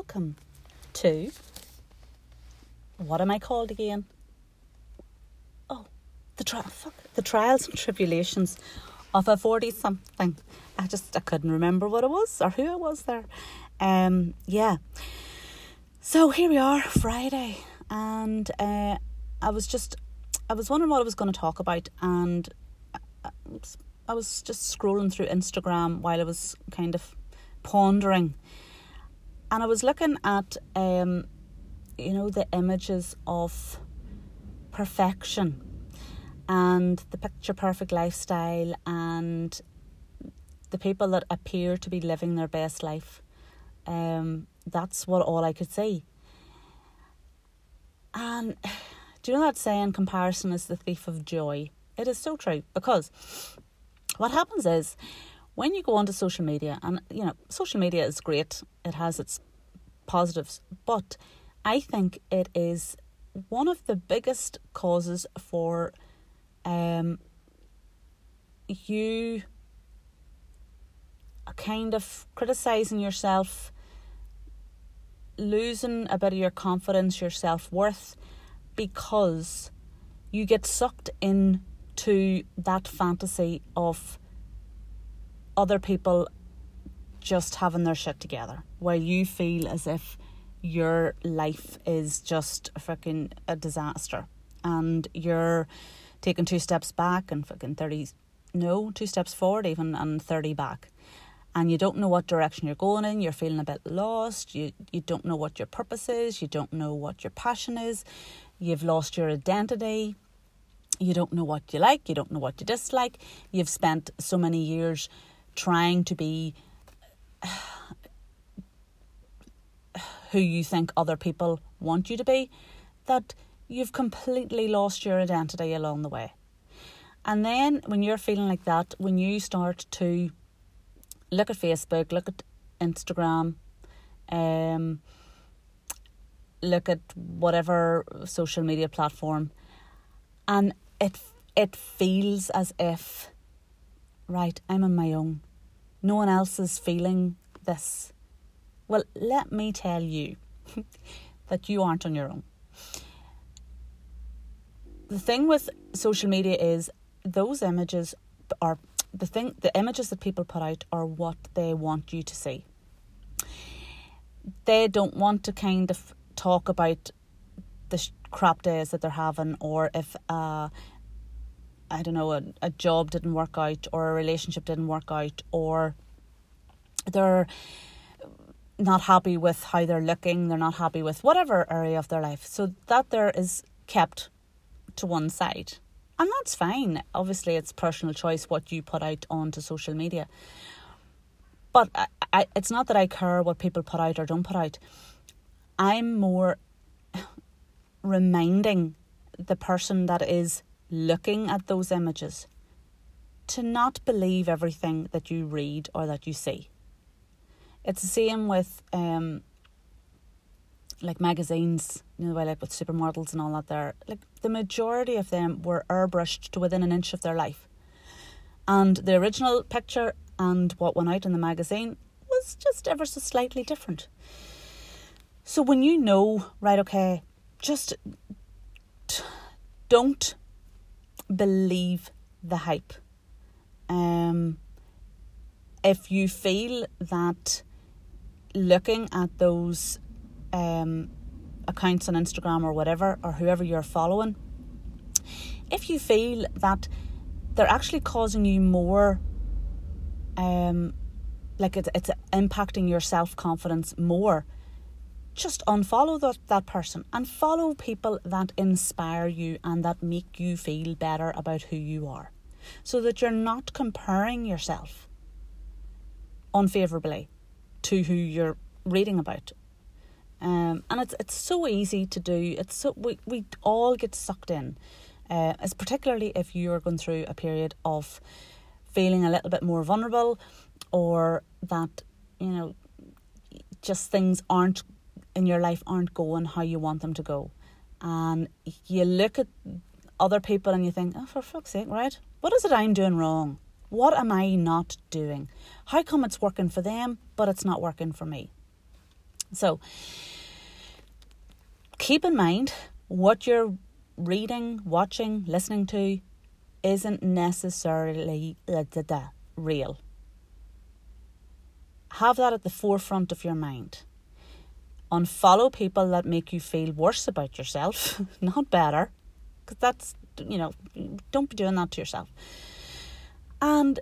welcome to what am I called again? Oh, the tri- fuck, the trials and tribulations of a forty something. I just I couldn't remember what it was or who it was there. Um, yeah. So here we are, Friday, and uh, I was just I was wondering what I was going to talk about, and I, I was just scrolling through Instagram while I was kind of pondering, and I was looking at um, you know, the images of perfection and the picture perfect lifestyle and the people that appear to be living their best life. Um, that's what all I could see. And do you know that saying, comparison is the thief of joy? It is so true because what happens is when you go onto social media, and you know, social media is great, it has its positives, but I think it is one of the biggest causes for um, you kind of criticizing yourself, losing a bit of your confidence, your self worth, because you get sucked into that fantasy of other people just having their shit together, where you feel as if your life is just a freaking a disaster and you're taking two steps back and fucking 30 no two steps forward even and 30 back. And you don't know what direction you're going in you're feeling a bit lost you you don't know what your purpose is you don't know what your passion is you've lost your identity you don't know what you like you don't know what you dislike you've spent so many years trying to be who you think other people want you to be, that you've completely lost your identity along the way. And then when you're feeling like that, when you start to look at Facebook, look at Instagram, um, look at whatever social media platform, and it it feels as if, right, I'm on my own. No one else is feeling this. Well, let me tell you that you aren't on your own. The thing with social media is those images are the thing the images that people put out are what they want you to see. They don't want to kind of talk about the crap days that they're having or if uh I don't know, a, a job didn't work out or a relationship didn't work out or they're not happy with how they're looking, they're not happy with whatever area of their life. So that there is kept to one side. And that's fine. Obviously, it's personal choice what you put out onto social media. But I, I, it's not that I care what people put out or don't put out. I'm more reminding the person that is looking at those images to not believe everything that you read or that you see. It's the same with um, like magazines, you know, like with supermodels and all that. There, like the majority of them were airbrushed to within an inch of their life, and the original picture and what went out in the magazine was just ever so slightly different. So when you know, right, okay, just don't believe the hype. Um, if you feel that looking at those um, accounts on Instagram or whatever, or whoever you're following, if you feel that they're actually causing you more, um, like it's, it's impacting your self confidence more, just unfollow that, that person and follow people that inspire you and that make you feel better about who you are so that you're not comparing yourself unfavorably to who you're reading about. Um, and it's it's so easy to do. It's so we, we all get sucked in, uh, as particularly if you're going through a period of feeling a little bit more vulnerable, or that you know, just things aren't in your life aren't going how you want them to go, and you look at other people and you think, oh, for fuck's sake, right? What is it I'm doing wrong? What am I not doing? How come it's working for them, but it's not working for me? So keep in mind what you're reading, watching, listening to isn't necessarily uh, real. Have that at the forefront of your mind. Unfollow people that make you feel worse about yourself, not better, because that's, you know, don't be doing that to yourself. And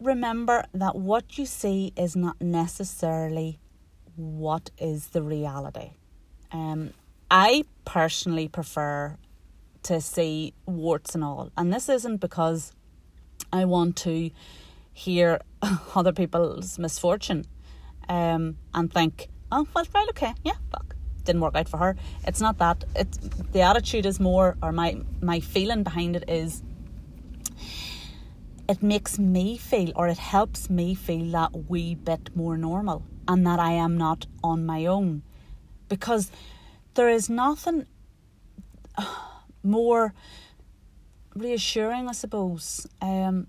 remember that what you see is not necessarily what is the reality. Um, I personally prefer to see warts and all, and this isn't because I want to hear other people's misfortune um, and think, oh, well, right, okay, yeah, fuck, didn't work out for her. It's not that. It's the attitude is more, or my my feeling behind it is it makes me feel or it helps me feel that wee bit more normal and that I am not on my own. Because there is nothing more reassuring, I suppose. Um,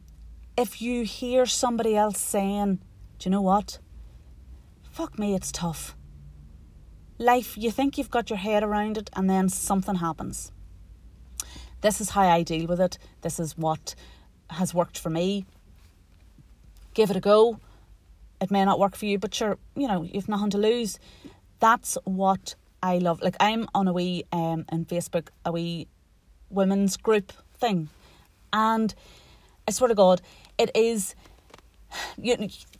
if you hear somebody else saying, Do you know what? Fuck me, it's tough. Life, you think you've got your head around it, and then something happens. This is how I deal with it. This is what has worked for me. Give it a go. It may not work for you, but sure, you know, you've nothing to lose. That's what I love. Like I'm on a wee um on Facebook, a wee women's group thing. And I swear to God, it is you,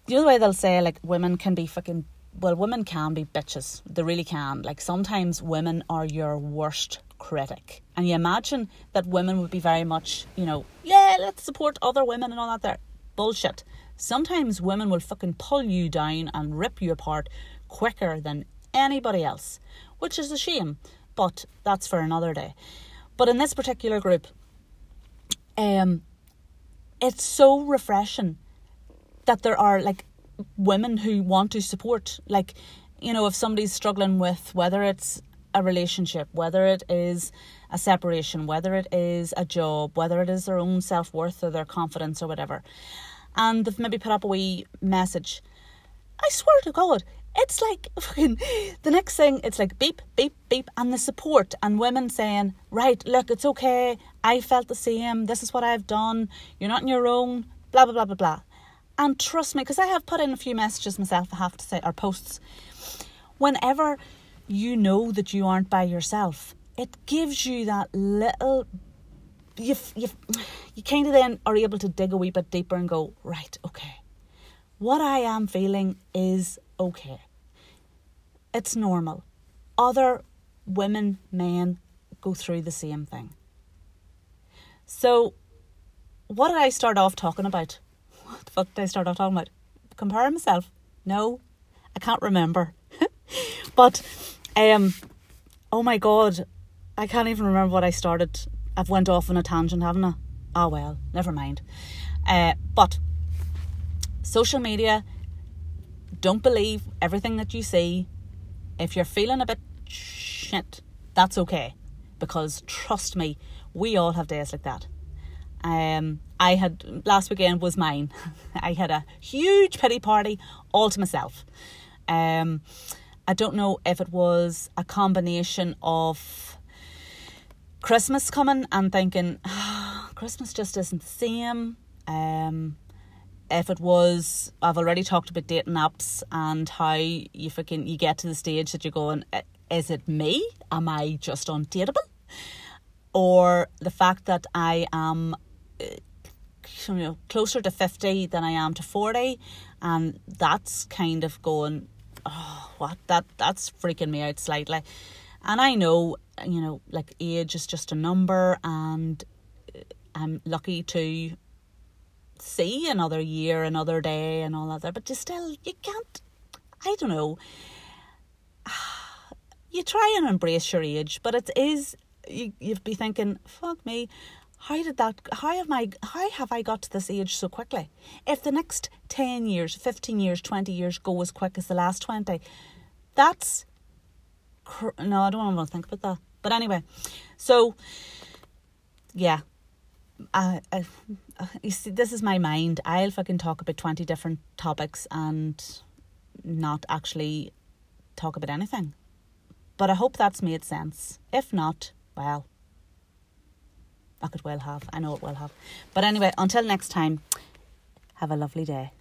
the way they'll say like women can be fucking well, women can be bitches. They really can. Like sometimes women are your worst critic. And you imagine that women would be very much, you know, yeah, let's support other women and all that there. Bullshit. Sometimes women will fucking pull you down and rip you apart quicker than anybody else, which is a shame, but that's for another day. But in this particular group, um, it's so refreshing that there are like women who want to support, like, you know, if somebody's struggling with whether it's a relationship, whether it is a separation, whether it is a job, whether it is their own self worth or their confidence or whatever. And they've maybe put up a wee message. I swear to God, it's like the next thing, it's like beep, beep, beep, and the support and women saying, Right, look, it's okay. I felt the same. This is what I've done. You're not on your own. Blah, blah, blah, blah, blah. And trust me, because I have put in a few messages myself, I have to say, or posts. Whenever you know that you aren't by yourself. It gives you that little you you you kind of then are able to dig a wee bit deeper and go right okay what i am feeling is okay it's normal other women men go through the same thing so what did i start off talking about what the fuck did i start off talking about compare myself no i can't remember but um, oh my god, I can't even remember what I started. I've went off on a tangent, haven't I? Oh well, never mind. Uh, but social media, don't believe everything that you see. If you're feeling a bit shit, that's okay, because trust me, we all have days like that. Um, I had last weekend was mine. I had a huge pity party all to myself. Um, I don't know if it was a combination of Christmas coming and thinking, oh, Christmas just isn't the same. Um, if it was, I've already talked about dating apps and how you fucking you get to the stage that you're going, is it me? Am I just undateable? Or the fact that I am you know closer to 50 than I am to 40 and that's kind of going oh, what that that's freaking me out slightly. And I know, you know, like age is just a number, and uh, I'm lucky to see another year, another day, and all that. There, but you still, you can't. I don't know. You try and embrace your age, but it is you. You'd be thinking, "Fuck me." How did that how have my how have I got to this age so quickly? If the next 10 years, 15 years, 20 years go as quick as the last 20, that's no, I don't want to think about that. But anyway, so yeah, I, I, you see, this is my mind. I'll fucking talk about 20 different topics and not actually talk about anything. But I hope that's made sense. If not, well, I could well have. I know it will have. But anyway, until next time, have a lovely day.